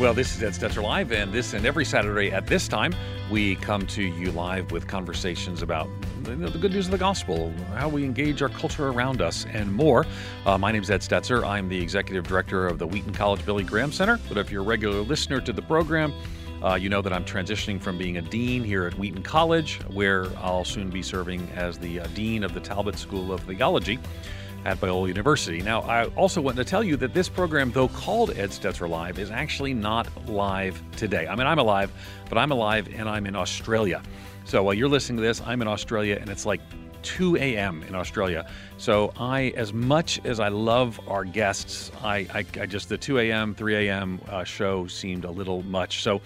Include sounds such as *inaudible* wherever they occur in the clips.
Well, this is Ed Stetzer Live, and this and every Saturday at this time, we come to you live with conversations about the, good news of the gospel, how we engage our culture around us, and more. Uh, my name is Ed Stetzer. I'm the executive director of the Wheaton College Billy Graham Center. But if you're a regular listener to the program, uh, you know that I'm transitioning from being a dean here at Wheaton College, where I'll soon be serving as the uh, dean of the Talbot School of Theology at Biola University. Now, I also want to tell you that this program, though called Ed Stetzer Live, is actually not live today. I mean, I'm alive, but I'm alive and I'm in Australia. So while you're listening to this, I'm in Australia and it's like 2 a.m. in Australia. So I, as much as I love our guests, I, I, I just the 2 a.m., 3 a.m. Uh, show seemed a little much. So,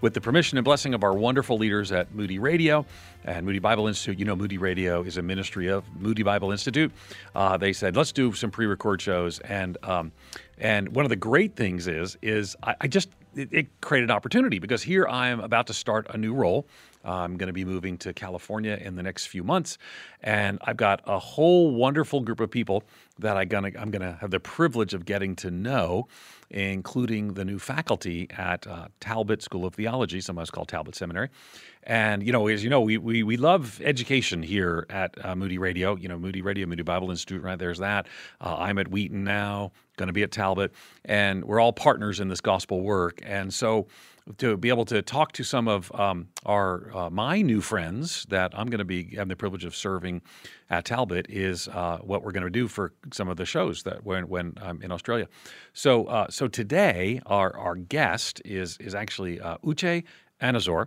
with the permission and blessing of our wonderful leaders at Moody Radio and Moody Bible Institute, you know Moody Radio is a ministry of Moody Bible Institute. Uh, they said let's do some pre-record shows, and um, and one of the great things is is I, I just it, it created opportunity because here I am about to start a new role. I'm going to be moving to California in the next few months, and I've got a whole wonderful group of people that I gonna, I'm going to have the privilege of getting to know, including the new faculty at uh, Talbot School of Theology, sometimes called Talbot Seminary. And you know, as you know, we we, we love education here at uh, Moody Radio. You know, Moody Radio, Moody Bible Institute. Right there's that. Uh, I'm at Wheaton now, going to be at Talbot, and we're all partners in this gospel work. And so, to be able to talk to some of um, our uh, my new friends that I'm going to be having the privilege of serving at Talbot is uh, what we're going to do for some of the shows that when when I'm in Australia. So uh, so today our our guest is is actually uh, Uche Anizor.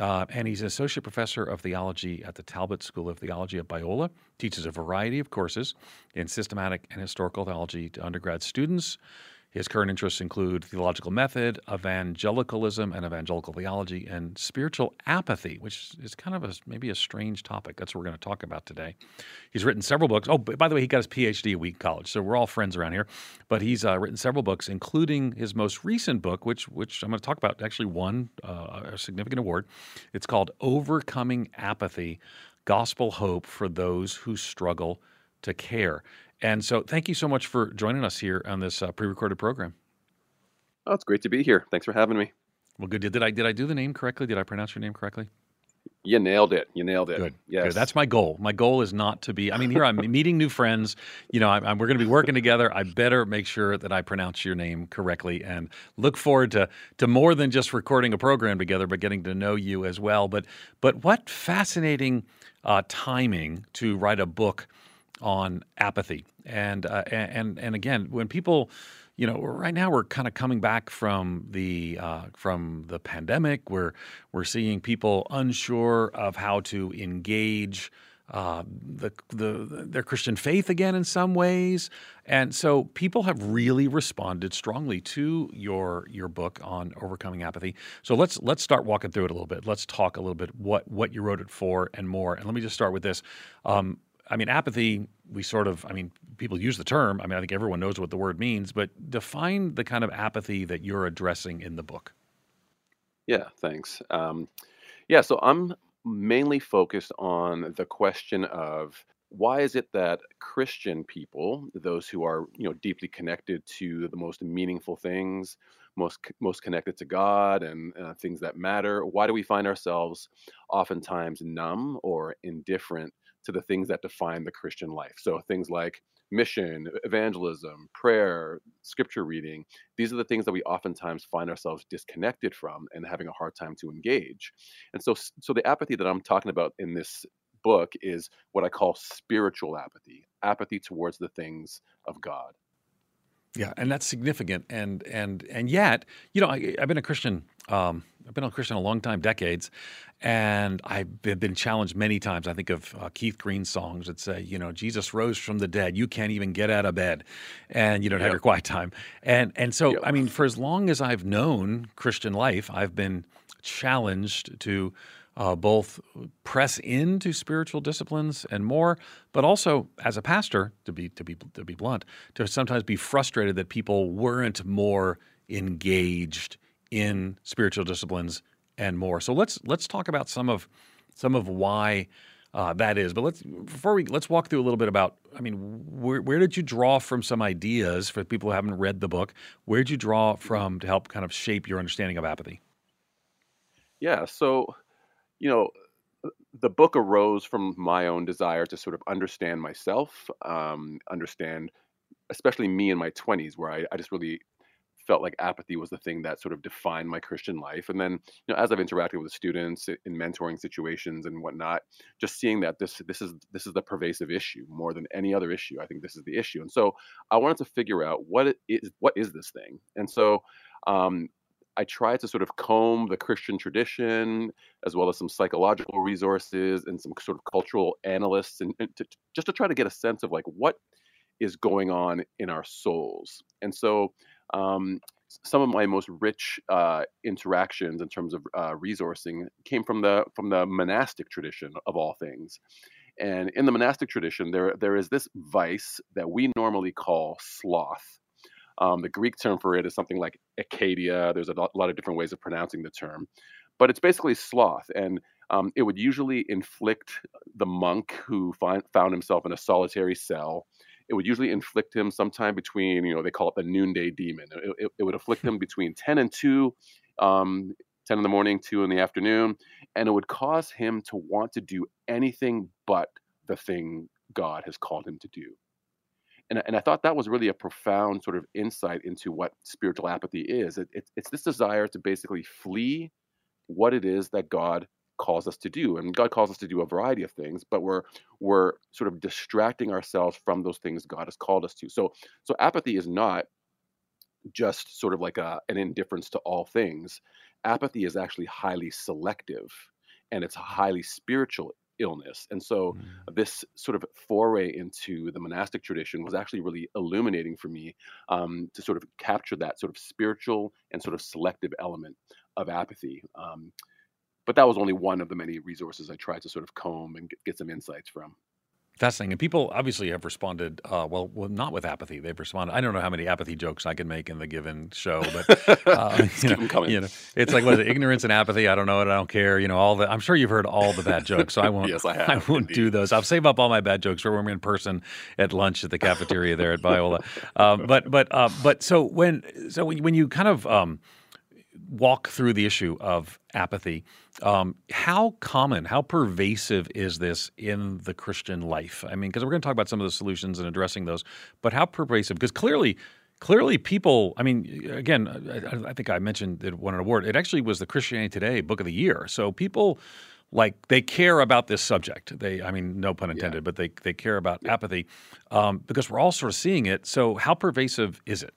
Uh, and he's an associate professor of theology at the Talbot School of Theology at Biola. Teaches a variety of courses in systematic and historical theology to undergrad students. His current interests include theological method, evangelicalism and evangelical theology, and spiritual apathy, which is kind of a, maybe a strange topic. That's what we're going to talk about today. He's written several books. Oh, by the way, he got his PhD at Wheaton College, so we're all friends around here. But he's uh, written several books, including his most recent book, which which I'm going to talk about. Actually, won uh, a significant award. It's called "Overcoming Apathy: Gospel Hope for Those Who Struggle to Care." And so, thank you so much for joining us here on this uh, pre-recorded program. Oh, it's great to be here. Thanks for having me. Well, good. Did I did I do the name correctly? Did I pronounce your name correctly? You nailed it. You nailed it. Good. Yes. Good. That's my goal. My goal is not to be. I mean, here I'm *laughs* meeting new friends. You know, I'm, I'm, we're going to be working together. I better make sure that I pronounce your name correctly, and look forward to to more than just recording a program together, but getting to know you as well. But but what fascinating uh, timing to write a book on apathy. And uh, and and again, when people, you know, right now we're kind of coming back from the uh, from the pandemic. We're we're seeing people unsure of how to engage. Uh, the, the their Christian faith again in some ways, and so people have really responded strongly to your your book on overcoming apathy. So let's let's start walking through it a little bit. Let's talk a little bit what what you wrote it for and more. And let me just start with this. Um, I mean, apathy, we sort of, I mean, people use the term. I mean, I think everyone knows what the word means, but define the kind of apathy that you're addressing in the book. Yeah, thanks. Um, yeah, so I'm mainly focused on the question of why is it that Christian people, those who are you know deeply connected to the most meaningful things, most most connected to God and uh, things that matter, why do we find ourselves oftentimes numb or indifferent to the things that define the Christian life. So things like mission, evangelism, prayer, scripture reading, these are the things that we oftentimes find ourselves disconnected from and having a hard time to engage. And so so the apathy that I'm talking about in this book is what I call spiritual apathy, apathy towards the things of God. Yeah, and that's significant. And and and yet, you know, I, have been a Christian. Um, I've been a Christian a long time, decades, and I've been challenged many times. I think of uh, Keith Green's songs that say, you know, Jesus rose from the dead. You can't even get out of bed, and you don't yep. have your quiet time. And and so, yep. I mean, for as long as I've known Christian life, I've been challenged to uh, both press into spiritual disciplines and more, but also as a pastor, to be to be to be blunt, to sometimes be frustrated that people weren't more engaged in spiritual disciplines and more. So let's let's talk about some of some of why uh, that is. But let's before we let's walk through a little bit about. I mean, where, where did you draw from some ideas for people who haven't read the book? Where did you draw from to help kind of shape your understanding of apathy? Yeah, so you know, the book arose from my own desire to sort of understand myself, um, understand, especially me in my twenties, where I, I just really felt like apathy was the thing that sort of defined my Christian life. And then, you know, as I've interacted with students in mentoring situations and whatnot, just seeing that this this is this is the pervasive issue more than any other issue. I think this is the issue. And so I wanted to figure out what is what is this thing. And so um, I tried to sort of comb the Christian tradition as well as some psychological resources and some sort of cultural analysts and, and to, just to try to get a sense of like what is going on in our souls. And so um, some of my most rich uh, interactions in terms of uh, resourcing came from the from the monastic tradition of all things. And in the monastic tradition, there there is this vice that we normally call sloth. Um, the Greek term for it is something like acedia. There's a lot of different ways of pronouncing the term, but it's basically sloth, and um, it would usually inflict the monk who find, found himself in a solitary cell it would usually inflict him sometime between, you know, they call it the noonday demon. It, it, it would afflict *laughs* him between 10 and 2, um, 10 in the morning, 2 in the afternoon, and it would cause him to want to do anything but the thing God has called him to do. And, and I thought that was really a profound sort of insight into what spiritual apathy is. It, it, it's this desire to basically flee what it is that God calls us to do and god calls us to do a variety of things but we're we're sort of distracting ourselves from those things god has called us to. So so apathy is not just sort of like a, an indifference to all things. Apathy is actually highly selective and it's a highly spiritual illness. And so mm. this sort of foray into the monastic tradition was actually really illuminating for me um, to sort of capture that sort of spiritual and sort of selective element of apathy. Um, but that was only one of the many resources I tried to sort of comb and get, some insights from. Fascinating. And people obviously have responded, uh, well, well, not with apathy. They've responded. I don't know how many apathy jokes I can make in the given show, but *laughs* uh, *laughs* you, know, you, know, it's like, what is it, ignorance and apathy? I don't know it. I don't care. You know, all the, I'm sure you've heard all the bad jokes, so I won't, yes, I, have, I won't indeed. do those. I'll save up all my bad jokes for when we're in person at lunch at the cafeteria there at Biola. Um, but, but, uh, but so when, so when, when you kind of, um, walk through the issue of apathy. Um, how common, how pervasive is this in the Christian life? I mean, because we're going to talk about some of the solutions and addressing those, but how pervasive? Because clearly, clearly, people. I mean, again, I, I think I mentioned it won an award. It actually was the Christianity Today Book of the Year. So people like they care about this subject. They, I mean, no pun intended, yeah. but they they care about yeah. apathy um, because we're all sort of seeing it. So how pervasive is it?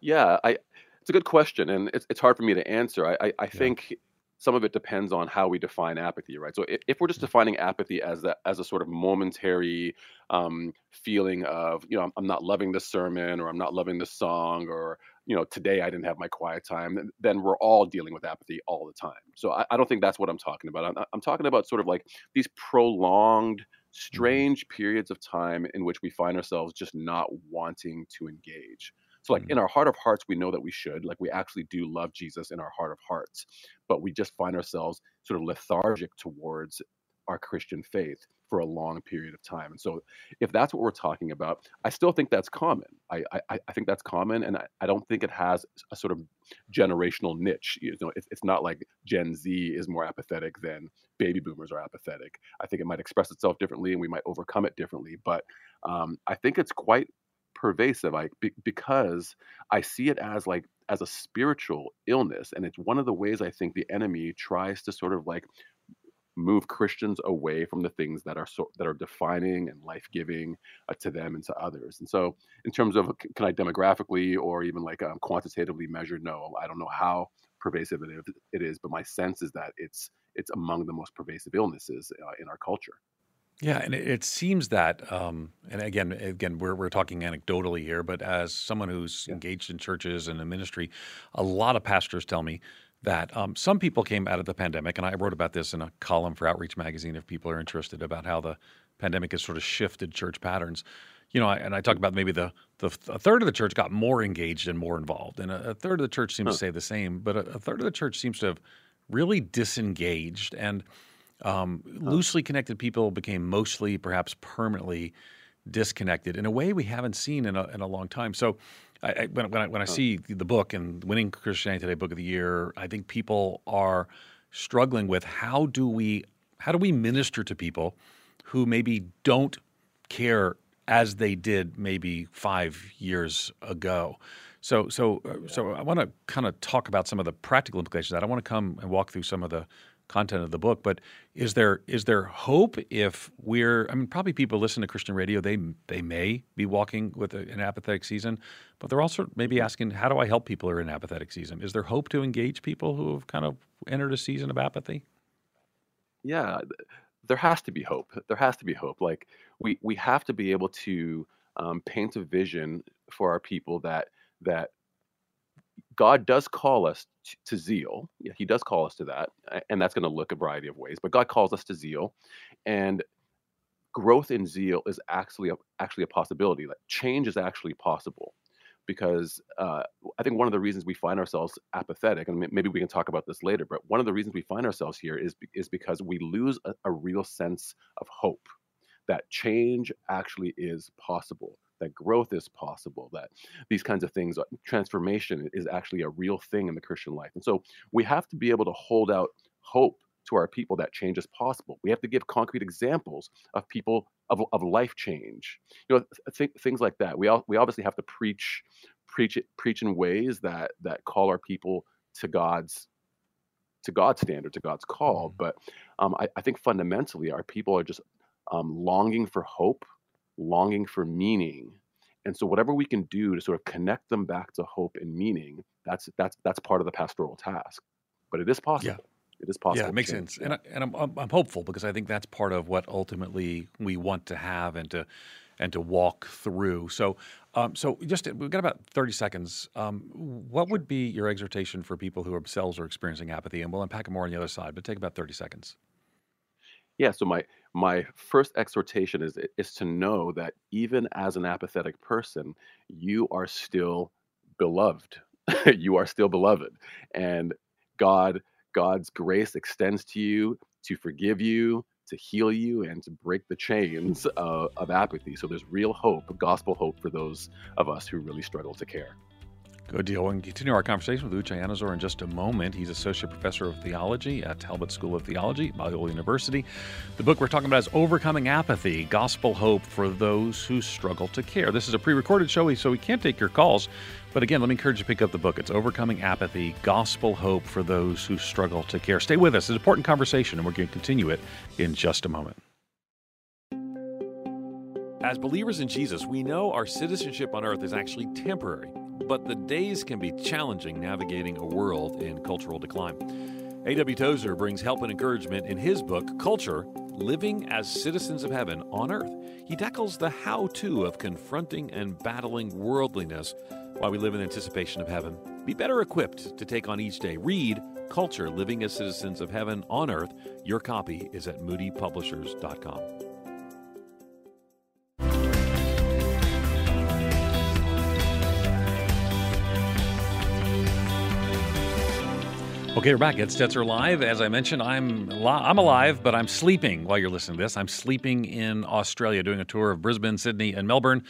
Yeah, I it's a good question, and it's, it's hard for me to answer. I, I, I yeah. think some of it depends on how we define apathy, right? So if, if we're just mm-hmm. defining apathy as a, as a sort of momentary um, feeling of, you know, I'm, I'm not loving the sermon or I'm not loving the song or, you know, today I didn't have my quiet time, then, then we're all dealing with apathy all the time. So I, I don't think that's what I'm talking about. I'm, I'm talking about sort of like these prolonged, mm-hmm. strange periods of time in which we find ourselves just not wanting to engage. So, like mm-hmm. in our heart of hearts, we know that we should, like we actually do love Jesus in our heart of hearts, but we just find ourselves sort of lethargic towards our Christian faith for a long period of time. And so, if that's what we're talking about, I still think that's common. I I, I think that's common, and I, I don't think it has a sort of generational niche. You know, it's, it's not like Gen Z is more apathetic than baby boomers are apathetic. I think it might express itself differently, and we might overcome it differently. But um, I think it's quite pervasive I, be, because i see it as like as a spiritual illness and it's one of the ways i think the enemy tries to sort of like move christians away from the things that are so that are defining and life-giving uh, to them and to others. And so in terms of can i demographically or even like um, quantitatively measure? No i don't know how pervasive it is, it is but my sense is that it's it's among the most pervasive illnesses uh, in our culture yeah, and it, it seems that, um, and again, again, we're we're talking anecdotally here, but as someone who's yeah. engaged in churches and in ministry, a lot of pastors tell me that um, some people came out of the pandemic, and I wrote about this in a column for Outreach Magazine if people are interested about how the pandemic has sort of shifted church patterns. You know, I, and I talk about maybe the, the a third of the church got more engaged and more involved, and a, a third of the church seems huh. to say the same, but a, a third of the church seems to have really disengaged and Um, loosely connected people became mostly, perhaps permanently, disconnected in a way we haven't seen in a, in a long time. So, I, I, when, when I, when I see the book and winning Christianity Today Book of the Year, I think people are struggling with how do we how do we minister to people who maybe don't care as they did maybe five years ago. So, so, uh, so I want to kind of talk about some of the practical implications. That I want to come and walk through some of the content of the book. But is there is there hope if we're? I mean, probably people listen to Christian radio. They they may be walking with a, an apathetic season, but they're also maybe asking, how do I help people who are in apathetic season? Is there hope to engage people who have kind of entered a season of apathy? Yeah, there has to be hope. There has to be hope. Like we we have to be able to um, paint a vision for our people that that God does call us to zeal. He does call us to that, and that's going to look a variety of ways. But God calls us to zeal, and growth in zeal is actually a, actually a possibility. Like change is actually possible, because uh, I think one of the reasons we find ourselves apathetic, and maybe we can talk about this later, but one of the reasons we find ourselves here is is because we lose a, a real sense of hope that change actually is possible that growth is possible, that these kinds of things, uh, transformation is actually a real thing in the Christian life. And so we have to be able to hold out hope to our people that change is possible. We have to give concrete examples of people of, of life change. You know, th- things like that. We all, we obviously have to preach preach it preach in ways that that call our people to God's to God's standard, to God's call. Mm-hmm. But um, I, I, think fundamentally, our people are just um, longing for hope longing for meaning. And so whatever we can do to sort of connect them back to hope and meaning, that's that's that's part of the pastoral task. But it is possible. Yeah. It is possible. Yeah, it makes sense. And, I, and I'm, I'm, I'm hopeful because I think that's part of what ultimately we want to have and to and to walk through. So, um, so just we've got about 30 seconds. Um, what would be your exhortation for people who themselves are experiencing apathy? And we'll unpack it more on the other side, but take about 30 seconds. Yeah. So my my first exhortation is is to know that even as an apathetic person, you are still beloved. *laughs* you are still beloved, and God God's grace extends to you to forgive you, to heal you, and to break the chains uh, of apathy. So there's real hope, gospel hope for those of us who really struggle to care. Good deal. We'll continue our conversation with Uche Anizor in just a moment. He's Associate Professor of Theology at Talbot School of Theology, Biola University. The book we're talking about is Overcoming Apathy Gospel Hope for Those Who Struggle to Care. This is a pre recorded show, so we can't take your calls. But again, let me encourage you to pick up the book. It's Overcoming Apathy Gospel Hope for Those Who Struggle to Care. Stay with us. It's an important conversation, and we're going to continue it in just a moment. As believers in Jesus, we know our citizenship on earth is actually temporary but the days can be challenging navigating a world in cultural decline. A.W. Tozer brings help and encouragement in his book, Culture Living as Citizens of Heaven on Earth. He tackles the how to of confronting and battling worldliness while we live in anticipation of heaven. Be better equipped to take on each day. Read Culture Living as Citizens of Heaven on Earth. Your copy is at moodypublishers.com. Okay, we're back. It's Stetzer Live. As I mentioned, I'm I'm alive, but I'm sleeping while you're listening to this. I'm sleeping in Australia, doing a tour of Brisbane, Sydney, and Melbourne,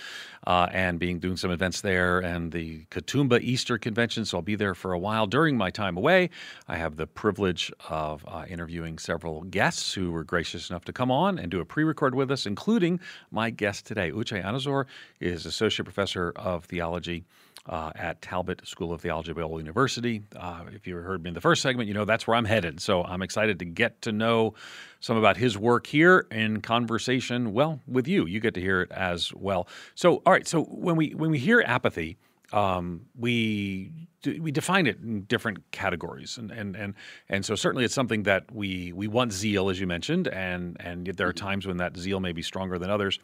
uh, and being doing some events there, and the Katoomba Easter Convention. So I'll be there for a while. During my time away, I have the privilege of uh, interviewing several guests who were gracious enough to come on and do a pre-record with us, including my guest today, Uche Anizor, is associate professor of theology uh, at Talbot School of Theology at Biola University. Uh, if you heard me in the first segment, you know that's where I'm headed. So I'm excited to get to know some about his work here in conversation. Well, with you, you get to hear it as well. So, all right. So when we when we hear apathy, um, we we define it in different categories, and and and and so certainly it's something that we we want zeal, as you mentioned, and and there are mm-hmm. times when that zeal may be stronger than others.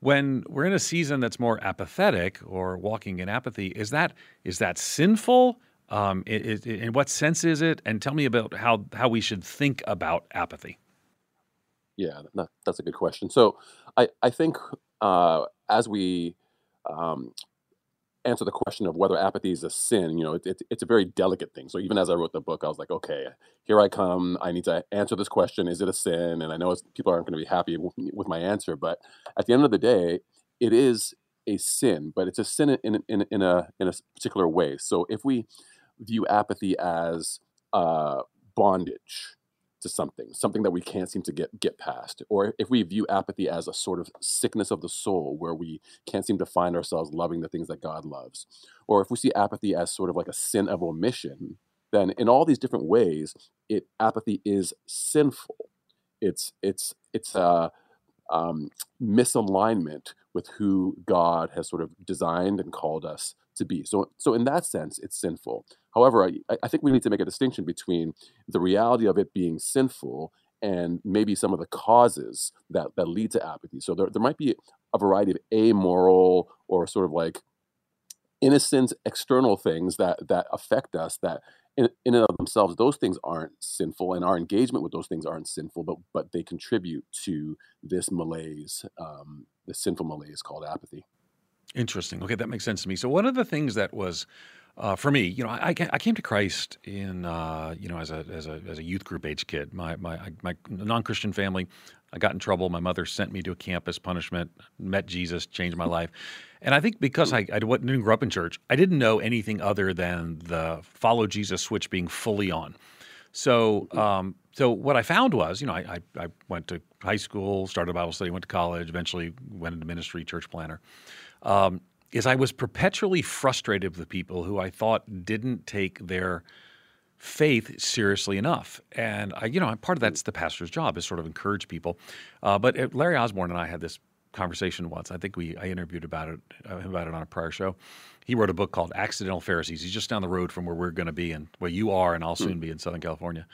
When we're in a season that's more apathetic or walking in apathy, is that is that sinful? Um, it, it, in what sense is it? And tell me about how how we should think about apathy. Yeah, that, that's a good question. So I I think uh, as we um, answer the question of whether apathy is a sin, you know, it, it, it's a very delicate thing. So even as I wrote the book, I was like, okay, here I come. I need to answer this question: Is it a sin? And I know people aren't going to be happy with, my answer, but at the end of the day, it is a sin, but it's a sin in, in, in, a, in a particular way. So if we view apathy as uh, bondage to something, something that we can't seem to get, get past, or if we view apathy as a sort of sickness of the soul where we can't seem to find ourselves loving the things that God loves, or if we see apathy as sort of like a sin of omission, then in all these different ways, it apathy is sinful. It's it's it's a um, misalignment with who God has sort of designed and called us to be. So, so in that sense, it's sinful. However, I, I think we need to make a distinction between the reality of it being sinful and maybe some of the causes that, that lead to apathy. So there, there might be a variety of amoral or sort of like innocent external things that that affect us that in, in and of themselves those things aren't sinful and our engagement with those things aren't sinful but but they contribute to this malaise um, the sinful malaise called apathy interesting okay that makes sense to me so one of the things that was uh, for me, you know, I, I came to Christ in, uh, you know, as a, as a as a youth group age kid. My my my non Christian family, I got in trouble. My mother sent me to a campus punishment. Met Jesus, changed my life, and I think because I, I didn't grow up in church, I didn't know anything other than the follow Jesus switch being fully on. So, um, so what I found was, you know, I, I, I went to high school, started a Bible study, went to college, eventually went into ministry, church planter. Um, is I was perpetually frustrated with people who I thought didn't take their faith seriously enough. And I, you know, part of that's the pastor's job is sort of encourage people. Uh, but Larry Osborne and I had this conversation once. I think we I interviewed about it uh, about it on a prior show. He wrote a book called Accidental Pharisees. He's just down the road from where we're going to be and where you are, and I'll hmm. soon be in Southern California.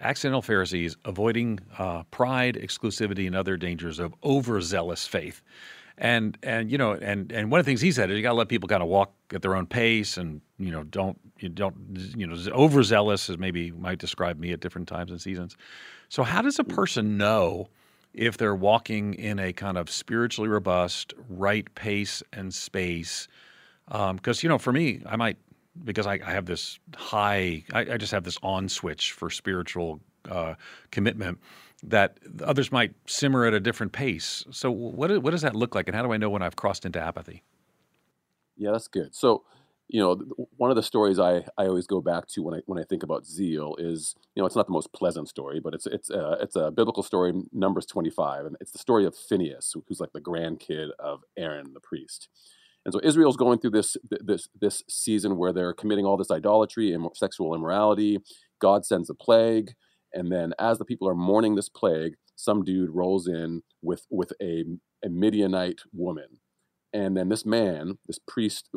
Accidental Pharisees, avoiding uh, pride, exclusivity, and other dangers of overzealous faith. And and you know and and one of the things he said is you got to let people kind of walk at their own pace and you know don't you don't you know overzealous as maybe might describe me at different times and seasons. So how does a person know if they're walking in a kind of spiritually robust right pace and space? Because um, you know for me I might because I, I have this high I, I, just have this on switch for spiritual uh, commitment that others might simmer at a different pace. So, what, what does that look like, and how do I know when I've crossed into apathy? Yeah, that's good. So, you know, one of the stories I, I always go back to when I when I think about zeal is, you know, it's not the most pleasant story, but it's it's a, it's a biblical story, Numbers 25, and it's the story of Phinehas, who's like the grandkid of Aaron the priest. And so Israel's going through this this this season where they're committing all this idolatry and sexual immorality. God sends a plague. And then as the people are mourning this plague, some dude rolls in with with a, a Midianite woman. And then this man, this priest,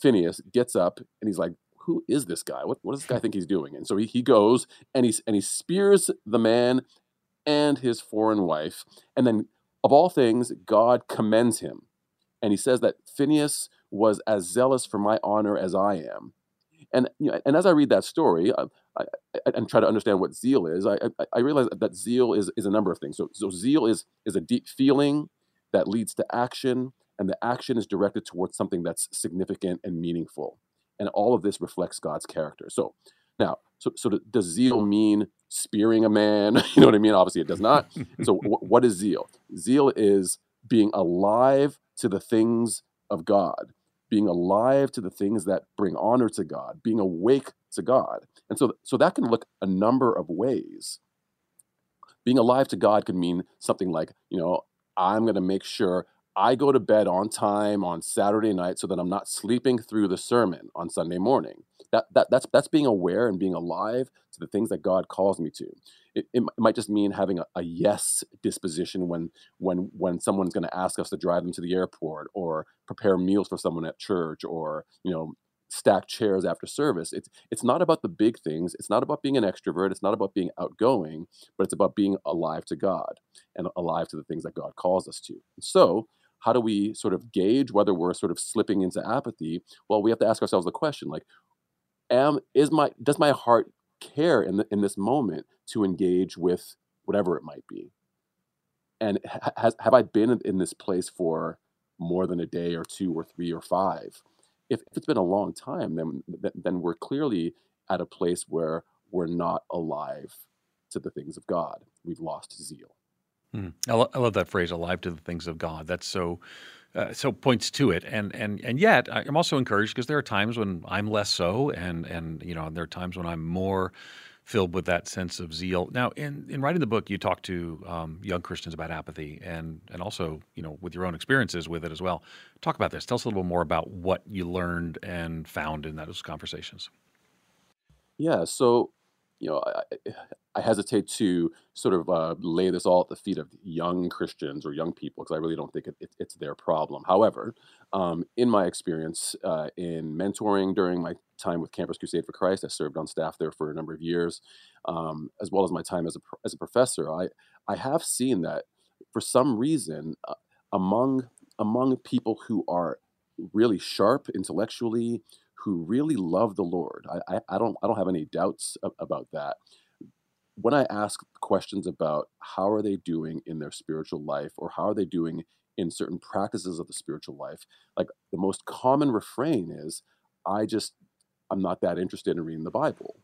Phinehas, gets up and he's like, who is this guy? What, what does this guy think he's doing? And so he, he goes and he, and he spears the man and his foreign wife. And then, of all things, God commends him. And he says that Phinehas was as zealous for my honor as I am. And, you know, and as I read that story, uh, I, and try to understand what zeal is, I, I, I realize that zeal is, is a number of things. So, so zeal is, is a deep feeling that leads to action, and the action is directed towards something that's significant and meaningful. And all of this reflects God's character. So now, so, so does zeal mean spearing a man? *laughs* you know what I mean? Obviously, it does not. so, *laughs* w- what is zeal? Zeal is being alive to the things of God being alive to the things that bring honor to God, being awake to God. And so, so that can look a number of ways. Being alive to God could mean something like, you know, I'm going to make sure I go to bed on time on Saturday night so that I'm not sleeping through the sermon on Sunday morning. That, that, that's, that's being aware and being alive to the things that God calls me to. It, it, might just mean having a, a, yes disposition when when when someone's going to ask us to drive them to the airport or prepare meals for someone at church or you know stack chairs after service. It's it's not about the big things. It's not about being an extrovert. It's not about being outgoing, but it's about being alive to God and alive to the things that God calls us to. So how do we sort of gauge whether we're sort of slipping into apathy? Well, we have to ask ourselves the question like, am is my does my heart care in the, in this moment to engage with whatever it might be? And has have I been in this place for more than a day or two or three or five? if, if it's been a long time, then then we're clearly at a place where we're not alive to the things of God. We've lost zeal. Mm. I, lo- I, love that phrase, "alive to the things of God." That's so uh, so points to it, and and and yet I'm also encouraged because there are times when I'm less so, and and you know there are times when I'm more filled with that sense of zeal. Now, in, in writing the book, you talk to um, young Christians about apathy, and and also you know with your own experiences with it as well. Talk about this. Tell us a little more about what you learned and found in those conversations. Yeah. So you know, I, I hesitate to sort of uh, lay this all at the feet of young Christians or young people because I really don't think it, it, it's their problem. However, um, in my experience uh, in mentoring during my time with Campus Crusade for Christ, I served on staff there for a number of years, um, as well as my time as a, as a professor. I, I have seen that for some reason uh, among among people who are really sharp intellectually, who really love the Lord, I, I, I don't I don't have any doubts about that when I ask questions about how are they doing in their spiritual life or how are they doing in certain practices of the spiritual life, like the most common refrain is, I just, I'm not that interested in reading the Bible,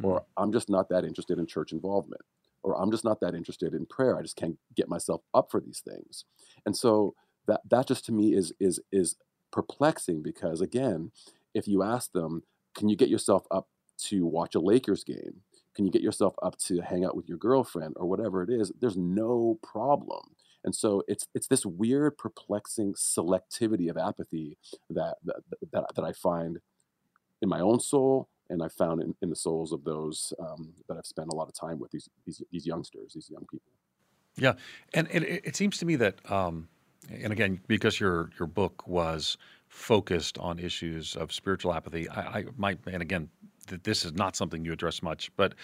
mm-hmm. or I'm just not that interested in church involvement, or I'm just not that interested in prayer. I just can't get myself up for these things. And so that, that just to me is, is, is perplexing because again, if you ask them, can you get yourself up to watch a Lakers game? can you get yourself up to hang out with your girlfriend? or whatever it is there's no problem. And so it's it's this weird perplexing selectivity of apathy that that, that, that i find in my own soul and i found in, in the souls of those um, that i've spent a lot of time with these these, these youngsters these young people. Yeah. And it, it seems to me that um, and again because your your book was focused on issues of spiritual apathy i, I might and again that this is not something you address much. But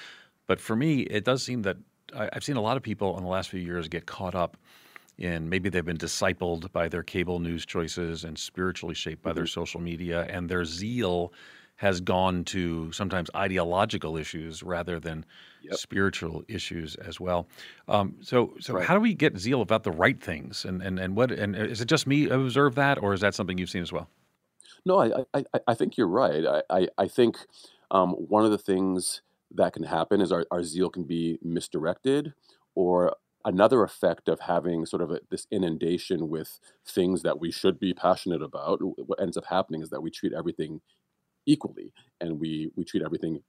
but for me, it does seem that I, I've seen a lot of people in the last few years get caught up in maybe they've been discipled by their cable news choices and spiritually shaped by mm-hmm. their social media, and their zeal has gone to sometimes ideological issues rather than yep. spiritual issues as well. Um, so, so right. how do we get zeal about the right things? And and and what? And is it just me observe that, or is that something you've seen as well? No, I I, I think you're right. I, I, I think um, one of the things that can happen is our, our zeal can be misdirected or another effect of having sort of a, this inundation with things that we should be passionate about what ends up happening is that we treat everything equally and we we treat everything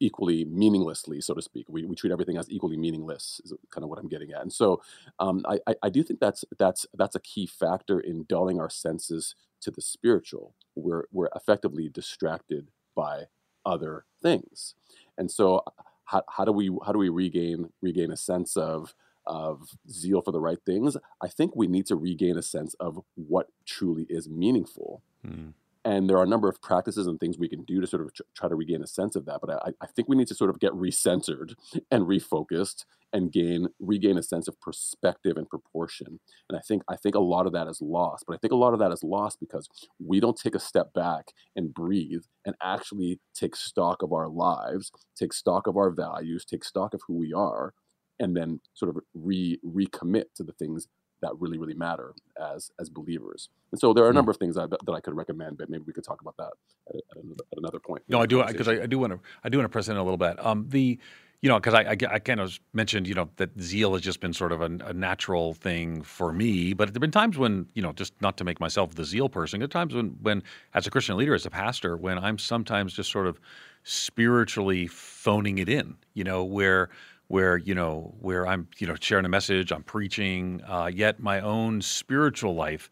equally meaninglessly so to speak we, we treat everything as equally meaningless is kind of what i'm getting at and so um, I, I do think that's that's that's a key factor in dulling our senses to the spiritual we're we're effectively distracted by other things. And so how, how do we how do we regain regain a sense of of zeal for the right things? I think we need to regain a sense of what truly is meaningful. Mm. And there are a number of practices and things we can do to sort of try to regain a sense of that. But I, I think we need to sort of get recentered and refocused and gain regain a sense of perspective and proportion. And I think I think a lot of that is lost. But I think a lot of that is lost because we don't take a step back and breathe and actually take stock of our lives, take stock of our values, take stock of who we are, and then sort of re recommit to the things that really really matter as as believers. And so there are a hmm. number of things that, that I could recommend, but maybe we could talk about that at, at, another, at another, point. No, I do because I, I, do want to I do want to press in a little bit. Um, the you know, because I, I, I, kind of mentioned, you know, that zeal has just been sort of a, a, natural thing for me. But there have been times when, you know, just not to make myself the zeal person, there are times when, when, as a Christian leader, as a pastor, when I'm sometimes just sort of spiritually phoning it in, you know, where where you know where I'm you know sharing a message, I'm preaching, uh, yet my own spiritual life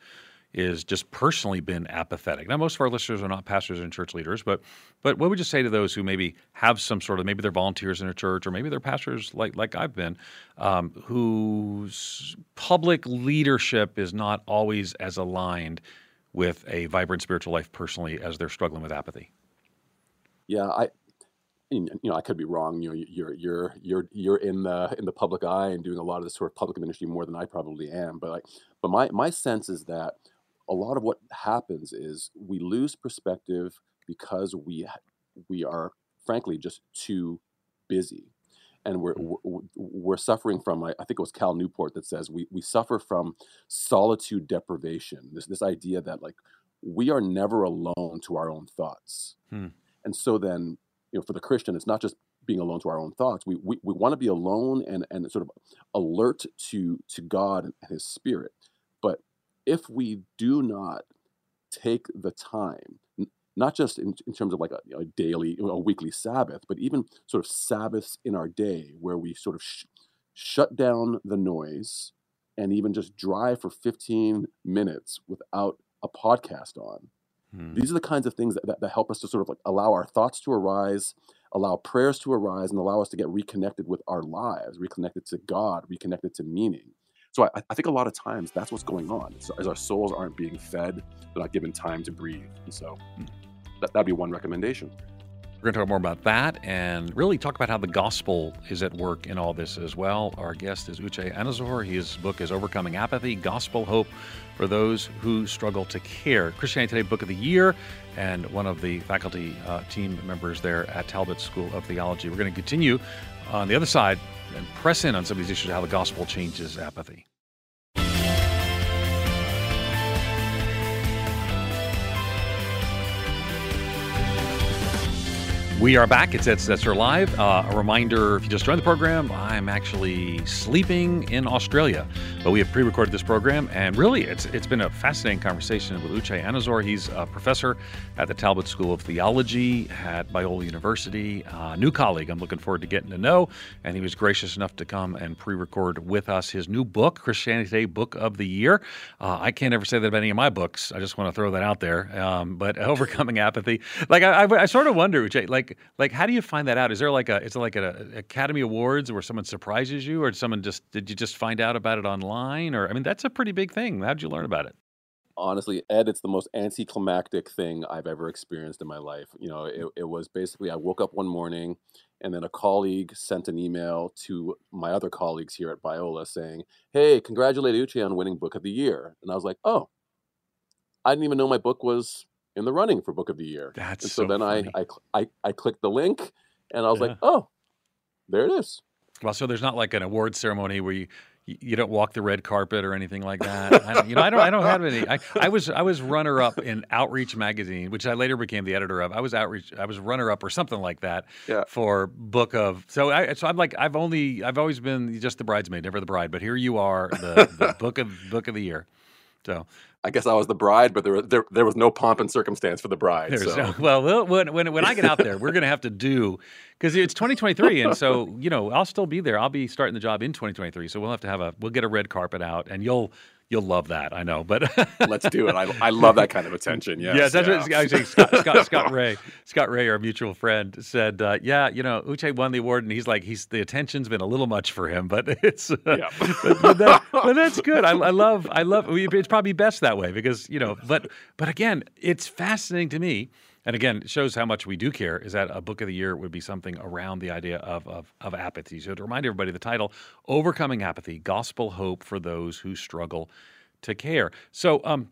is just personally been apathetic. Now, most of our listeners are not pastors and church leaders, but but what would you say to those who maybe have some sort of maybe they're volunteers in a church or maybe they're pastors like like I've been, um, whose public leadership is not always as aligned with a vibrant spiritual life personally as they're struggling with apathy? Yeah, I you know, I could be wrong. You know, you're you're you're you're in the in the public eye and doing a lot of this sort of public ministry more than I probably am. But like, but my my sense is that a lot of what happens is we lose perspective because we we are frankly just too busy, and we're mm. we're, we're suffering from. I think it was Cal Newport that says we we suffer from solitude deprivation. This this idea that like we are never alone to our own thoughts. Hmm. And so then, you know, for the Christian, it's not just being alone to our own thoughts. We we, we want to be alone and and sort of alert to to God and His Spirit. But if we do not take the time, not just in, in terms of like a, you know, a daily, a weekly Sabbath, but even sort of Sabbaths in our day where we sort of sh- shut down the noise and even just drive for 15 minutes without a podcast on. Hmm. These are the kinds of things that, that, that help us to sort of like allow our thoughts to arise, allow prayers to arise, and allow us to get reconnected with our lives, reconnected to God, reconnected to meaning. So I, I think a lot of times that's what's going on. As, as our souls aren't being fed, they're not given time to breathe. And so Hmm. that, that'd be one recommendation. We're going to talk more about that and really talk about how the gospel is at work in all this as well. Our guest is Uche Anizor. His book is Overcoming Apathy Gospel Hope for Those Who Struggle to Care. Christianity Today Book of the Year, and one of the faculty uh, team members there at Talbot School of Theology. We're going to continue on the other side and press in on some of these issues how the gospel changes apathy. We are back. It's Ed Stetzer Live. Uh, a reminder if you just joined the program, I'm actually sleeping in Australia. But we have pre recorded this program, and really, it's it's been a fascinating conversation with Uche Anizor. He's a professor at the Talbot School of Theology at Biola University. Uh, new colleague I'm looking forward to getting to know. And he was gracious enough to come and pre record with us his new book, Christianity Today Book of the Year. Uh, I can't ever say that about any of my books. I just want to throw that out there. Um, but *laughs* Overcoming Apathy, like I, I, I sort of wonder, Uche, like, like how do you find that out? Is there like a is it like an Academy Awards where someone surprises you, or someone just did you just find out about it online, or I mean that's a pretty big thing. How'd you learn about it? honestly, Ed, it's the most anticlimactic thing I've ever experienced in my life. You know, it, it was basically I woke up one morning and then a colleague sent an email to my other colleagues here at Biola saying, Hey, congratulate Uche on winning Book of the Year. And I was like, Oh, I didn't even know my book was in the running for Book of the Year. That's and so, so then I, funny. I, cl- I, I clicked the link and I was Yeah. like, Oh, there it is. Well, so there's not like an award ceremony where you you don't walk the red carpet or anything like that. I don't, you know, I don't. I don't have any. I, I was I was runner up in Outreach magazine, which I later became the editor of. I was Outreach. I was runner up or something like that Yeah. for book of. So I so I'm like I've only I've always been just the bridesmaid, never the bride. But here you are, the, the book of book of the year. So I guess I was the bride, but there, was- there, there was no pomp and circumstance for the bride. So. no, well, well, when, when when I get out there, we're going to have to do because it's 2023, and so *laughs* you know I'll still be there. I'll be starting the job in 2023, so we'll have to have a we'll get a red carpet out, and you'll you'll love that. I know, but *laughs* Let's do it. I, I love that kind of attention. *laughs* Yes, Yes, that's yeah. what actually Scott, Scott, *laughs* Scott Rae, Scott Rae, our mutual friend, said, uh, "Yeah, you know, Uche won the award, and he's like, he's the attention's been a little much for him, but it's, uh, Yeah. but, but that- but that's good. I, I love, I love. It's probably best that way because you know, but but again, it's fascinating to me." And again, it shows how much we do care. Is that a book of the year would be something around the idea of, of, of apathy. So to remind everybody, the title, Overcoming Apathy, Gospel Hope for Those Who Struggle to Care. So um,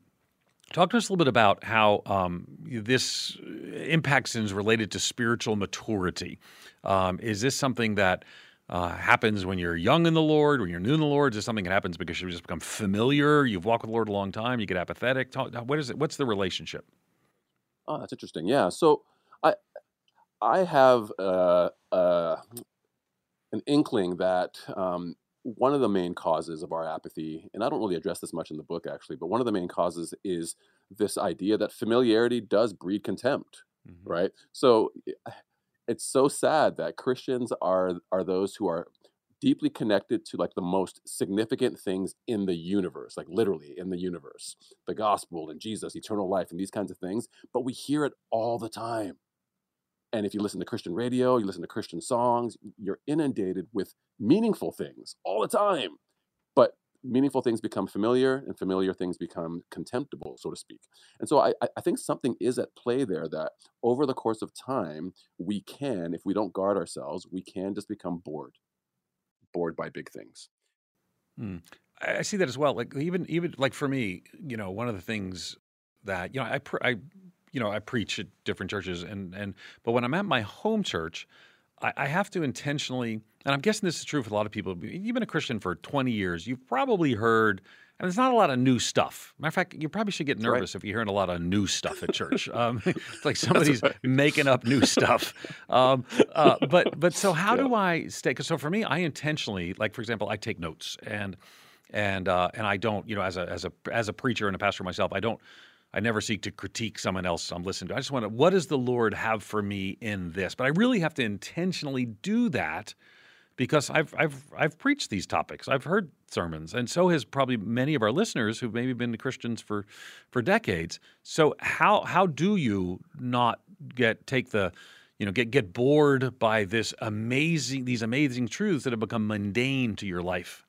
Talk to us a little bit about how um, this impacts and is related to spiritual maturity. Um, is this something that uh, happens when you're young in the Lord, when you're new in the Lord? Is this something that happens because you just become familiar? You've walked with the Lord a long time. You get apathetic. Talk, what is it? What's the relationship? Oh, that's interesting. Yeah. So I I have uh, uh, an inkling that um, one of the main causes of our apathy, and I don't really address this much in the book actually, but one of the main causes is this idea that familiarity does breed contempt, right? So it's so sad that Christians are are those who are deeply connected to like the most significant things in the universe, like literally in the universe, the gospel and Jesus, eternal life, and these kinds of things. But we hear it all the time. And if you listen to Christian radio, you listen to Christian songs, you're inundated with meaningful things all the time. But meaningful things become familiar, and familiar things become contemptible, so to speak. And so I, I- think something is at play there that over the course of time, we can, if we don't guard ourselves, we can just become bored, bored by big things. Mm. I I see that as well. Like even even like for me, you know, one of the things that you know I I you know I preach at different churches and and but when I'm at my home church, I, I have to intentionally, and I'm guessing this is true for a lot of people. You've been a Christian for 20 years. You've probably heard And there's not a lot of new stuff. Matter of fact, you probably should get That's right. nervous if you're hearing a lot of new stuff at church. *laughs* Um, *laughs* it's like somebody's right. making up new stuff. Um, uh, but but so how Yeah. do I stay? Because so for me, I intentionally, like for example, I take notes and and uh, and I don't, you know, as a as a as a preacher and a pastor myself, I don't. I never seek to critique someone else I'm listening to. I just want to, what does the Lord have for me in this? But I really have to intentionally do that because I've I've I've preached these topics. I've heard sermons, and so has probably many of our listeners who've maybe been Christians for for decades. So how how do you not get take the you know get get bored by this amazing these amazing truths that have become mundane to your life?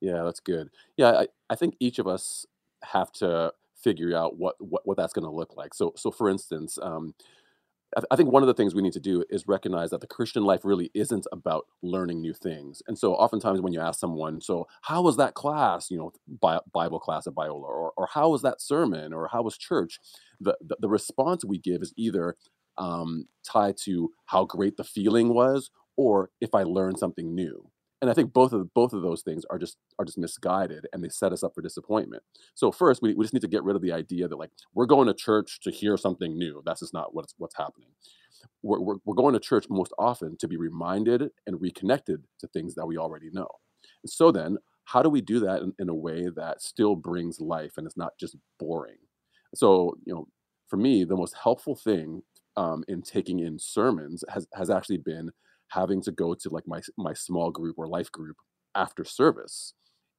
Yeah, that's good. Yeah, I, I think each of us have to figure out what what, what that's going to look like. So so for instance, um, I, think one of the things we need to do is recognize that the Christian life really isn't about learning new things. And so oftentimes when you ask someone, so how was that class, you know, Bible class at Biola, or, or how was that sermon, or how was church? The, the, the response we give is either um, tied to how great the feeling was, or if I learned something new. And I think both of both of those things are just are just misguided, and they set us up for disappointment. So first, we, we just need to get rid of the idea that like we're going to church to hear something new. That's just not what's what's happening. We're, we're, we're going to church most often to be reminded and reconnected to things that we already know. So then, how do we do that in, in a way that still brings life and is not just boring? So you know, for me, the most helpful thing um, in taking in sermons has has actually been having to go to like my my small group or life group after service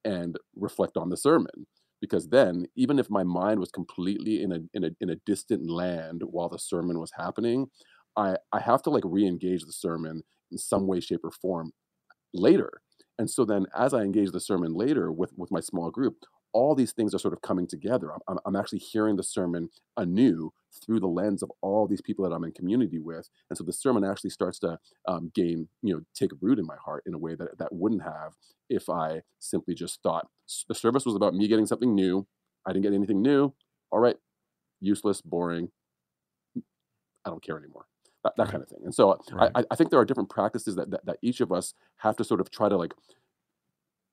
and reflect on the sermon. Because then even if my mind was completely in a in a in a distant land while the sermon was happening i i have to like re-engage the sermon in some way shape or form later. And so then as i engage the sermon later with with my small group all these things are sort of coming together. I'm, I'm actually hearing the sermon anew through the lens of all these people that i'm in community with. And so the sermon actually starts to um, gain you know take root in my heart in a way that that wouldn't have if i simply just thought the service was about me getting something new. I didn't get anything new. All right. Useless boring. I don't care anymore. That, that Right. kind of thing. And so I, Right. I I think there are different practices that, that that each of us have to sort of try to like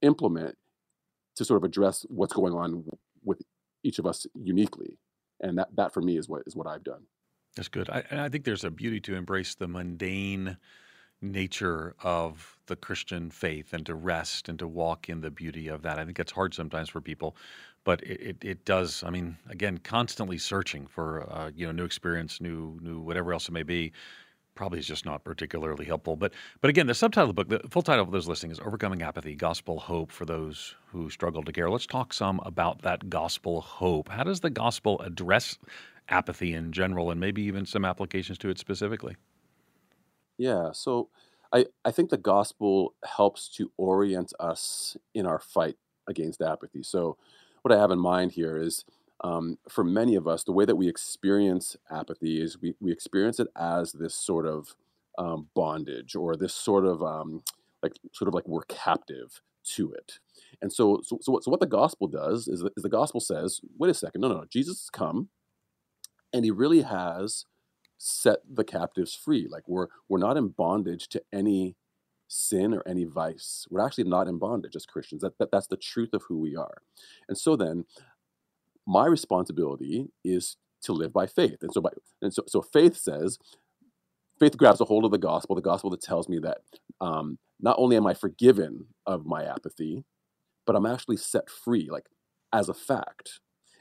implement to sort of address what's going on with each of us uniquely and that that for me is what is what i've done That's good. I, and I think there's a beauty to embrace the mundane nature of the Christian faith and to rest and to walk in the beauty of that. I think that's hard sometimes for people, but it, it, it does. I mean, again, constantly searching for uh, you know new experience, new new whatever else it may be, probably is just not particularly helpful. But but again, the subtitle of the book, the full title of those listening is "Overcoming Apathy: Gospel Hope for Those Who Struggle to Care." Let's talk some about that gospel hope. How does the gospel address apathy in general, and maybe even some applications to it specifically? Yeah, so I I think the gospel helps to orient us in our fight against apathy. So what I have in mind here is um, for many of us, the way that we experience apathy is we, we experience it as this sort of um, bondage or this sort of um, like sort of like we're captive to it. And so so, so, what, so what the gospel does is, is the gospel says, wait a second, no, no, no, Jesus has come and he really has set the captives free. Like we're we're not in bondage to any sin or any vice. We're actually not in bondage as Christians. That, that that's the truth of who we are. And so then my responsibility is to live by faith. And so by and so so faith says faith grabs a hold of the gospel, the gospel that tells me that um, not only am I forgiven of my apathy, but I'm actually set free, like as a fact.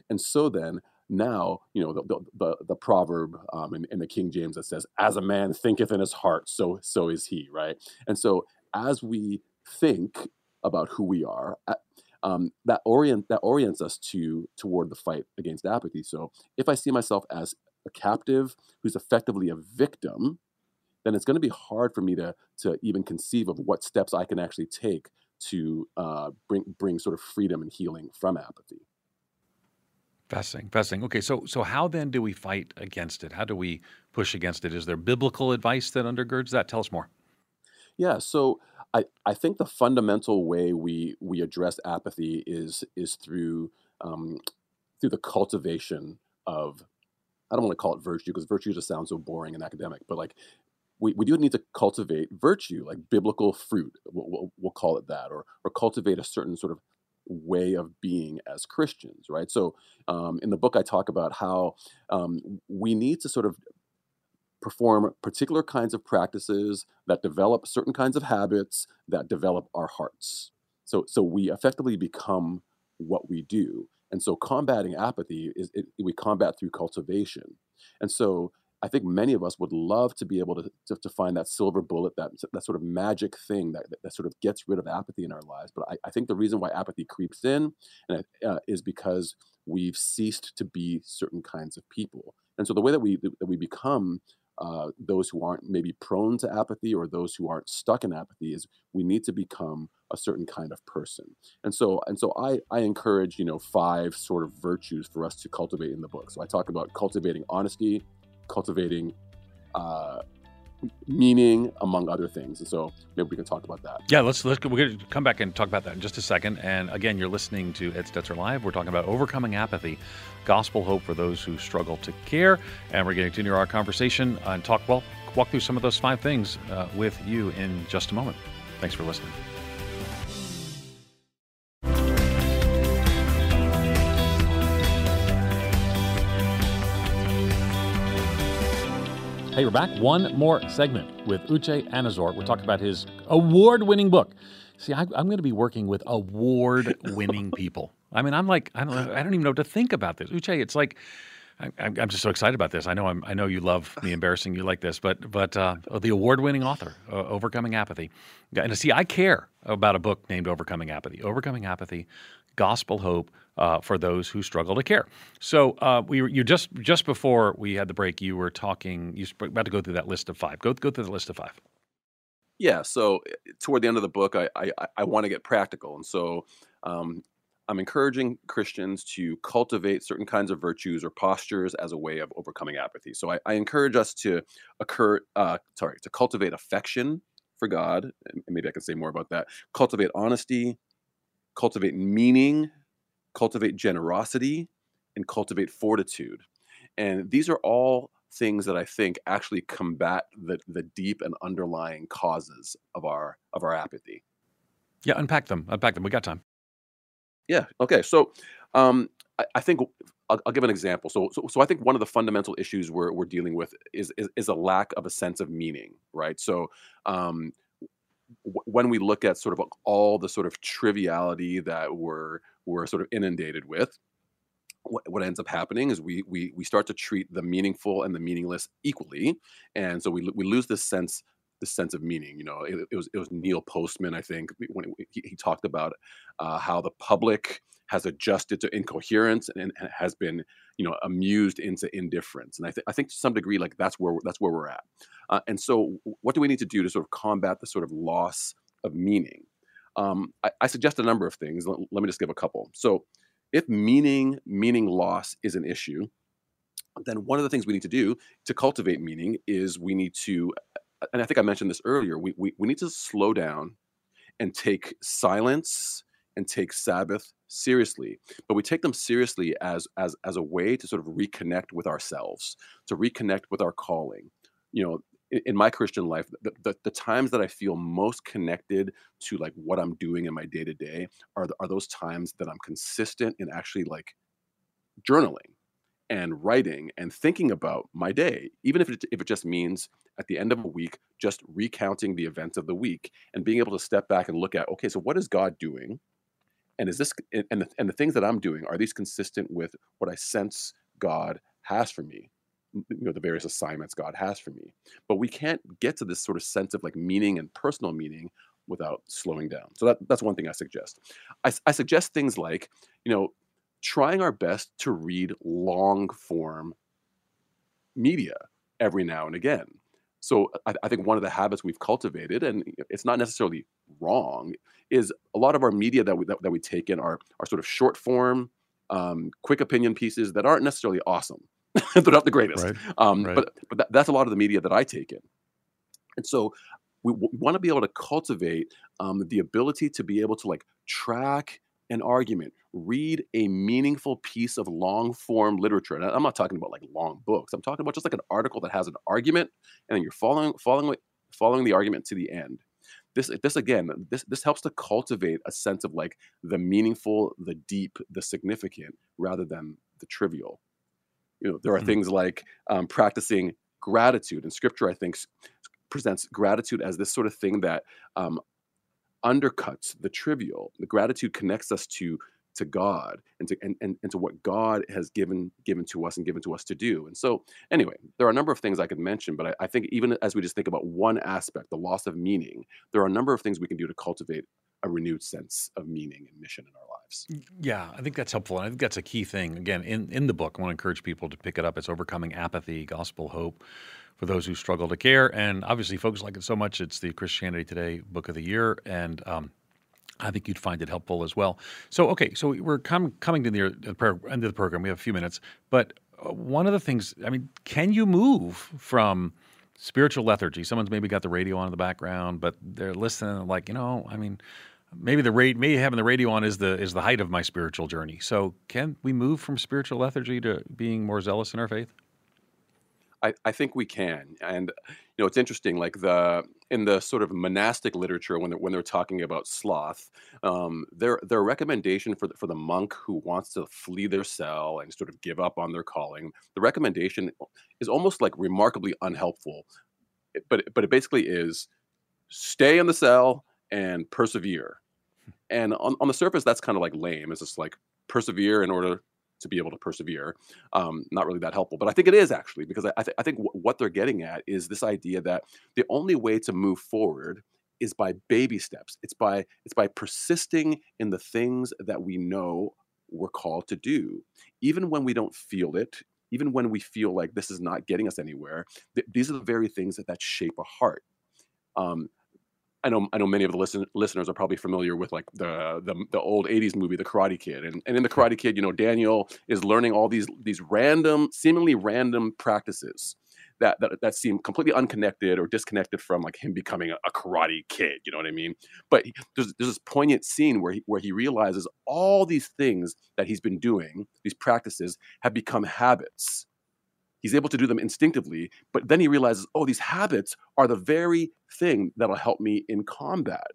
And so then now, you know, the the, the, the proverb um, in, in the King James that says, "As a man thinketh in his heart, so so is he." Right. And so as we think about who we are, um, that orient that orients us to toward the fight against apathy. So if I see myself as a captive who's effectively a victim, then it's going to be hard for me to to even conceive of what steps I can actually take to uh, bring bring sort of freedom and healing from apathy. Fascinating, fascinating. Okay, so so how then do we fight against it? How do we push against it? Is there biblical advice that undergirds that? Tell us more. Yeah, so I, I think the fundamental way we we address apathy is is through um, through the cultivation of I don't want to call it virtue because virtue just sounds so boring and academic, but like we, we do need to cultivate virtue, like biblical fruit, we'll, we'll, we'll call it that, or or cultivate a certain sort of way of being as Christians, right? So um, in the book, I talk about how um, we need to sort of perform particular kinds of practices that develop certain kinds of habits that develop our hearts. So, so we effectively become what we do. And so combating apathy is it, we combat through cultivation. And so I think many of us would love to be able to, to, to find that silver bullet, that, that sort of magic thing that, that, that, sort of gets rid of apathy in our lives. But I, I think the reason why apathy creeps in and, uh, is because we've ceased to be certain kinds of people. And so the way that we that we become uh, those who aren't maybe prone to apathy or those who aren't stuck in apathy is we need to become a certain kind of person. And so and so i i encourage you know five sort of virtues for us to cultivate in the book. So i talk about cultivating honesty cultivating uh, meaning among other things. And so maybe we can talk about that. Yeah let's let's we're going to come back and talk about that in just a second. And again you're listening to ed stetzer live. We're talking about overcoming apathy gospel hope for those who struggle to care. And we're going to continue our conversation and talk well walk through some of those five things uh, with you in just a moment. Thanks for listening Hey, we're back. One more segment with Uche Anizor. We're talking about his award winning book. See, I, am going to be working with award winning *laughs* people. I mean, I'm like, I don't, I don't even know what to think about this. Uche, it's like, I, am just so excited about this. I know I'm, I know you love me embarrassing you like this, but but uh, the award-winning author, uh, Overcoming Apathy, and see, I care about a book named Overcoming Apathy. Overcoming Apathy, gospel hope uh, for those who struggle to care. So uh, we were, you just just before we had the break, you were talking. You were about to go through that list of five. Go go through the list of five. Yeah. So eh, toward the end of the book, I I, I want to get practical, and so um, I'm encouraging Christians to cultivate certain kinds of virtues or postures as a way of overcoming apathy. So I, I encourage us to occur, uh, sorry, to cultivate affection for God, maybe I can say more about that. Cultivate honesty, cultivate meaning, cultivate generosity, and cultivate fortitude. And these are all things that I think actually combat the, the deep and underlying causes of our of our apathy. Yeah, unpack them. Unpack them. We got time. Yeah. Okay. So um, I, I think I'll, I'll, give an example. So, so, so I think one of the fundamental issues we're, we're dealing with is, is, is a lack of a sense of meaning, right? So um, when we look at sort of all the sort of triviality that we're we're sort of inundated with what, ends up happening is we, we we start to treat the meaningful and the meaningless equally and so we, we lose this sense this sense of meaning you know it, it was it was neil postman i think when he, he talked about uh, how the public has adjusted to incoherence and, and, has been you know amused into indifference. And I, th- I think to some degree like that's where that's where we're at. Uh, and so what do we need to do to sort of combat the sort of loss of meaning? Um, I, I, suggest a number of things. Let me just give a couple. So if meaning meaning loss is an issue then one of the things we need to do to cultivate meaning is we need to and i think i mentioned this earlier we, we, we need to slow down and take silence and take Sabbath seriously, but we take them seriously as as as a way to sort of reconnect with ourselves, to reconnect with our calling. You know, in, in my Christian life, the, the, the times that I feel most connected to like what I'm doing in my day to day are are those times that I'm consistent in actually like journaling and writing and thinking about my day, even if it, if it just means at the end of a week, just recounting the events of the week and being able to step back and look at, okay, so what is God doing? and is this and the, and the things that i'm doing are these consistent with what i sense god has for me? You know the various assignments god has for me. But we can't get to this sort of sense of like meaning and personal meaning without slowing down. So that, that's one thing i suggest. I, I suggest things like you know trying our best to read long form media every now and again so I, I, think one of the habits we've cultivated, and it's not necessarily wrong, is a lot of our media that we that, that we take in are are sort of short form, um, quick opinion pieces that aren't necessarily awesome. *laughs* They're not the greatest, right. Um, right. but but that, that's a lot of the media that I take in, and so we, we want to be able to cultivate um, the ability to be able to like track an argument, read a meaningful piece of long form literature. And I'm not talking about like long books. I'm talking about just like an article that has an argument and then you're following following following the argument to the end. this this again this this helps to cultivate a sense of like the meaningful the deep the significant rather than the trivial you know there are mm-hmm. things like um, practicing gratitude and scripture i think presents gratitude as this sort of thing that um, undercuts the trivial the gratitude connects us to to God and to and, and, and to what God has given given to us and given to us to do. And so anyway, there are a number of things I could mention, but I, I think even as we just think about one aspect, the loss of meaning, there are a number of things we can do to cultivate a renewed sense of meaning and mission in our lives. Yeah, I think that's helpful. And I think that's a key thing. Again, in, in the book, I want to encourage people to pick it up. It's Overcoming Apathy, Gospel Hope for Those Who Struggle to Care. And obviously, folks like it so much, it's the Christianity Today Book of the Year. And um, I think you'd find it helpful as well. So, okay, so we're com- coming to the end of the program. We have a few minutes, but uh, one of the things, I mean, can you move from spiritual lethargy? Someone's maybe got the radio on in the background, but they're listening, like, you know, I mean, maybe the rate, maybe having the radio on is the is the height of my spiritual journey. So, can we move from spiritual lethargy to being more zealous in our faith? I, I think we can. And you know, it's interesting, like the in the sort of monastic literature when they're when they're talking about sloth, um, their their recommendation for the, for the monk who wants to flee their cell and sort of give up on their calling, the recommendation is almost like remarkably unhelpful. But but it basically is stay in the cell and persevere. And on, on the surface, that's kind of like lame. It's just like persevere in order to be able to persevere. Um, not really that helpful, but I think it is actually because I, I, th- I think w- what they're getting at is this idea that the only way to move forward is by baby steps. It's by it's by persisting in the things that we know we're called to do, even when we don't feel it. Even when we feel like this is not getting us anywhere, th- these are the very things that, that shape a heart. Um, I know I know many of the listen, listeners are probably familiar with like the, the the old '80s movie, The Karate Kid, and and in The Karate Kid, you know, Daniel is learning all these these random, seemingly random practices that that that seem completely unconnected or disconnected from like him becoming a, a karate kid. You know what I mean? But he, there's there's this poignant scene where he where he realizes all these things that he's been doing, these practices, have become habits He's able to do them instinctively, but then he realizes, oh, these habits are the very thing that'll help me in combat.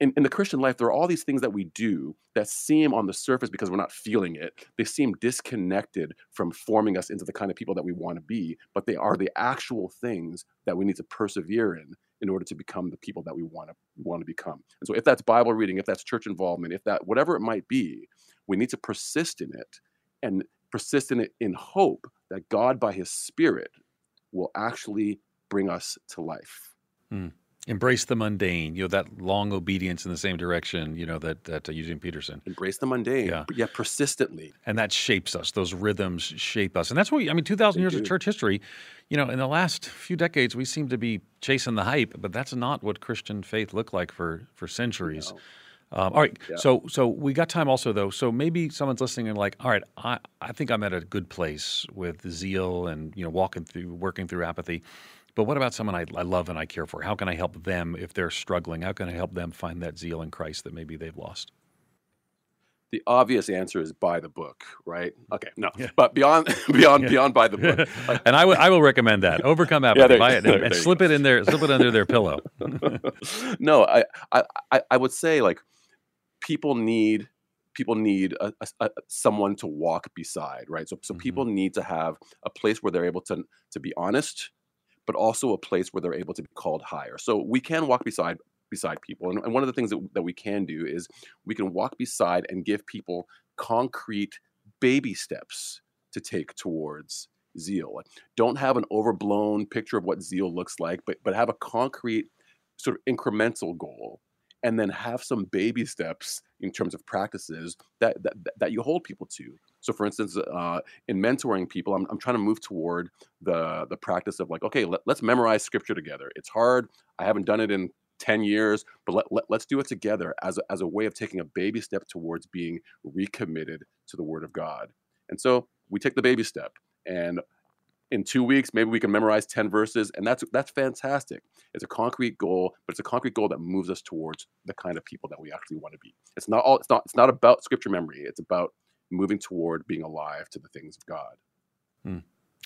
In, in the Christian life, there are all these things that we do that seem on the surface because we're not feeling it. They seem disconnected from forming us into the kind of people that we want to be, but they are the actual things that we need to persevere in in order to become the people that we want to want to become. And so if that's Bible reading, if that's church involvement, if that whatever it might be, we need to persist in it and persist in it in hope that God, by His Spirit, will actually bring us to life. Mm. Embrace the mundane, you know, that long obedience in the same direction, you know, that, that uh, Eugene Peterson. Embrace the mundane, yeah. yet persistently. And that shapes us. Those rhythms shape us. And that's what, we, I mean, 2,000 years of church history, you know, in the last few decades, we seem to be chasing the hype, but that's not what Christian faith looked like for, for centuries. No. Um, all right. Yeah. So so we got time also though. So maybe someone's listening and like, all right, I, I think I'm at a good place with zeal and you know walking through working through apathy. But what about someone I, I love and I care for? How can I help them if they're struggling? How can I help them find that zeal in Christ that maybe they've lost? The obvious answer is buy the book, right? Okay, no, yeah. but beyond *laughs* beyond yeah. beyond buy the book, *laughs* and I, w- I will recommend that. Overcome *laughs* apathy, yeah, there, buy it, and, there, and slip it in there, slip it under their pillow. no, I, I I would say like people need people need a, a, a, someone to walk beside right? So, so mm-hmm. people need to have a place where they're able to to be honest but also a place where they're able to be called higher. So we can walk beside beside people and, and one of the things that, that we can do is we can walk beside and give people concrete baby steps to take towards zeal. Don't have an overblown picture of what zeal looks like but but have a concrete sort of incremental goal and then have some baby steps in terms of practices that that, that you hold people to. So for instance uh, in mentoring people I'm, I'm trying to move toward the the practice of like okay let, us memorize scripture together. It's hard. I haven't done it in 10 years but let, let, let's do it together as a, as a way of taking a baby step towards being recommitted to the word of god. And so we take the baby step and in two weeks, maybe we can memorize 10 verses, and that's that's fantastic. It's a concrete goal, but it's a concrete goal that moves us towards the kind of people that we actually want to be. It's not all it's not it's not about scripture memory, it's about moving toward being alive to the things of God. Hmm.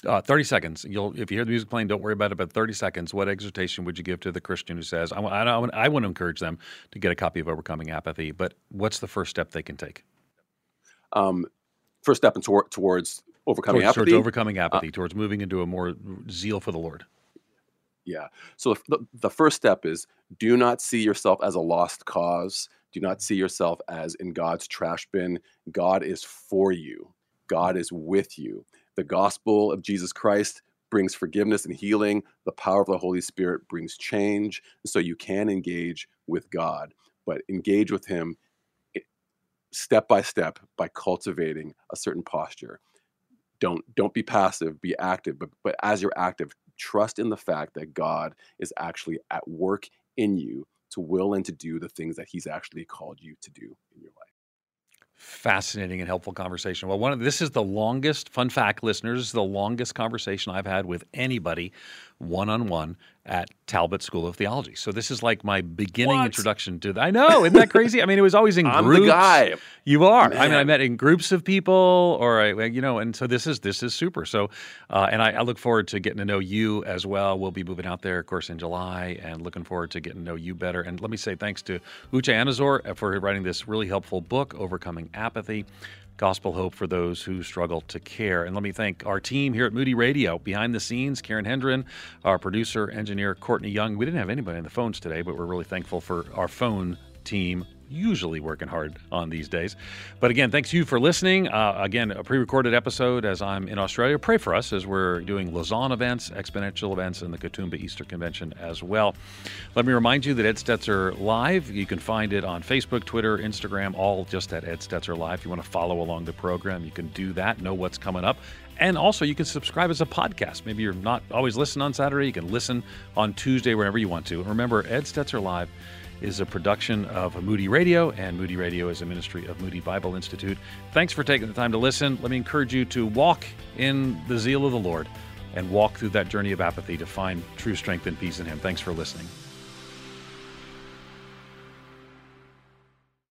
Uh, 30 seconds. You'll, if you hear the music playing, don't worry about it. But 30 seconds, what exhortation would you give to the Christian who says, I, I, I want to encourage them to get a copy of Overcoming Apathy, but what's the first step they can take? Um, first step in tor- towards overcoming towards, apathy. Towards overcoming apathy, uh, towards moving into a more zeal for the Lord. Yeah. So the, the first step is do not see yourself as a lost cause. Do not see yourself as in God's trash bin. God is for you, God is with you. The gospel of Jesus Christ brings forgiveness and healing. The power of the Holy Spirit brings change. So you can engage with God, but engage with Him step by step by cultivating a certain posture. Don't don't be passive, be active, but but as you're active, trust in the fact that God is actually at work in you to will and to do the things that he's actually called you to do in your life. Fascinating and helpful conversation. Well, one of this is the longest fun fact, listeners. The longest conversation I've had with anybody one on one at Talbot School of Theology. So this is like my beginning what? introduction to. The, I know, isn't that crazy? I mean, it was always in I'm groups. the guy. You are. Man. I mean, I met in groups of people, or I, you know, and so this is this is super. So, uh, and I, I, look forward to getting to know you as well. We'll be moving out there, of course, in July, and looking forward to getting to know you better. And let me say thanks to Uche Anizor for writing this really helpful book, Overcoming Apathy gospel hope for those who struggle to care. And let me thank our team here at Moody Radio. Behind the scenes, Karen Hendren, our producer, engineer, Courtney Young. We didn't have anybody on the phones today, but we're really thankful for our phone team usually working hard on these days. But again, thanks you for listening. Uh, again, a pre recorded episode as I'm in Australia. Pray for us as we're doing Lausanne events, exponential events, and the Katoomba Easter Convention as well. Let me remind you that Ed Stetzer Live, you can find it on Facebook, Twitter, Instagram, all just at Ed Stetzer Live. If you want to follow along the program, you can do that, know what's coming up. And also, you can subscribe as a podcast. Maybe you're not always listening on Saturday. You can listen on Tuesday, whenever you want to. And remember, Ed Stetzer Live is a production of Moody Radio, and Moody Radio is a ministry of Moody Bible Institute. Thanks for taking the time to listen. Let me encourage you to walk in the zeal of the Lord and walk through that journey of apathy to find true strength and peace in Him. Thanks for listening.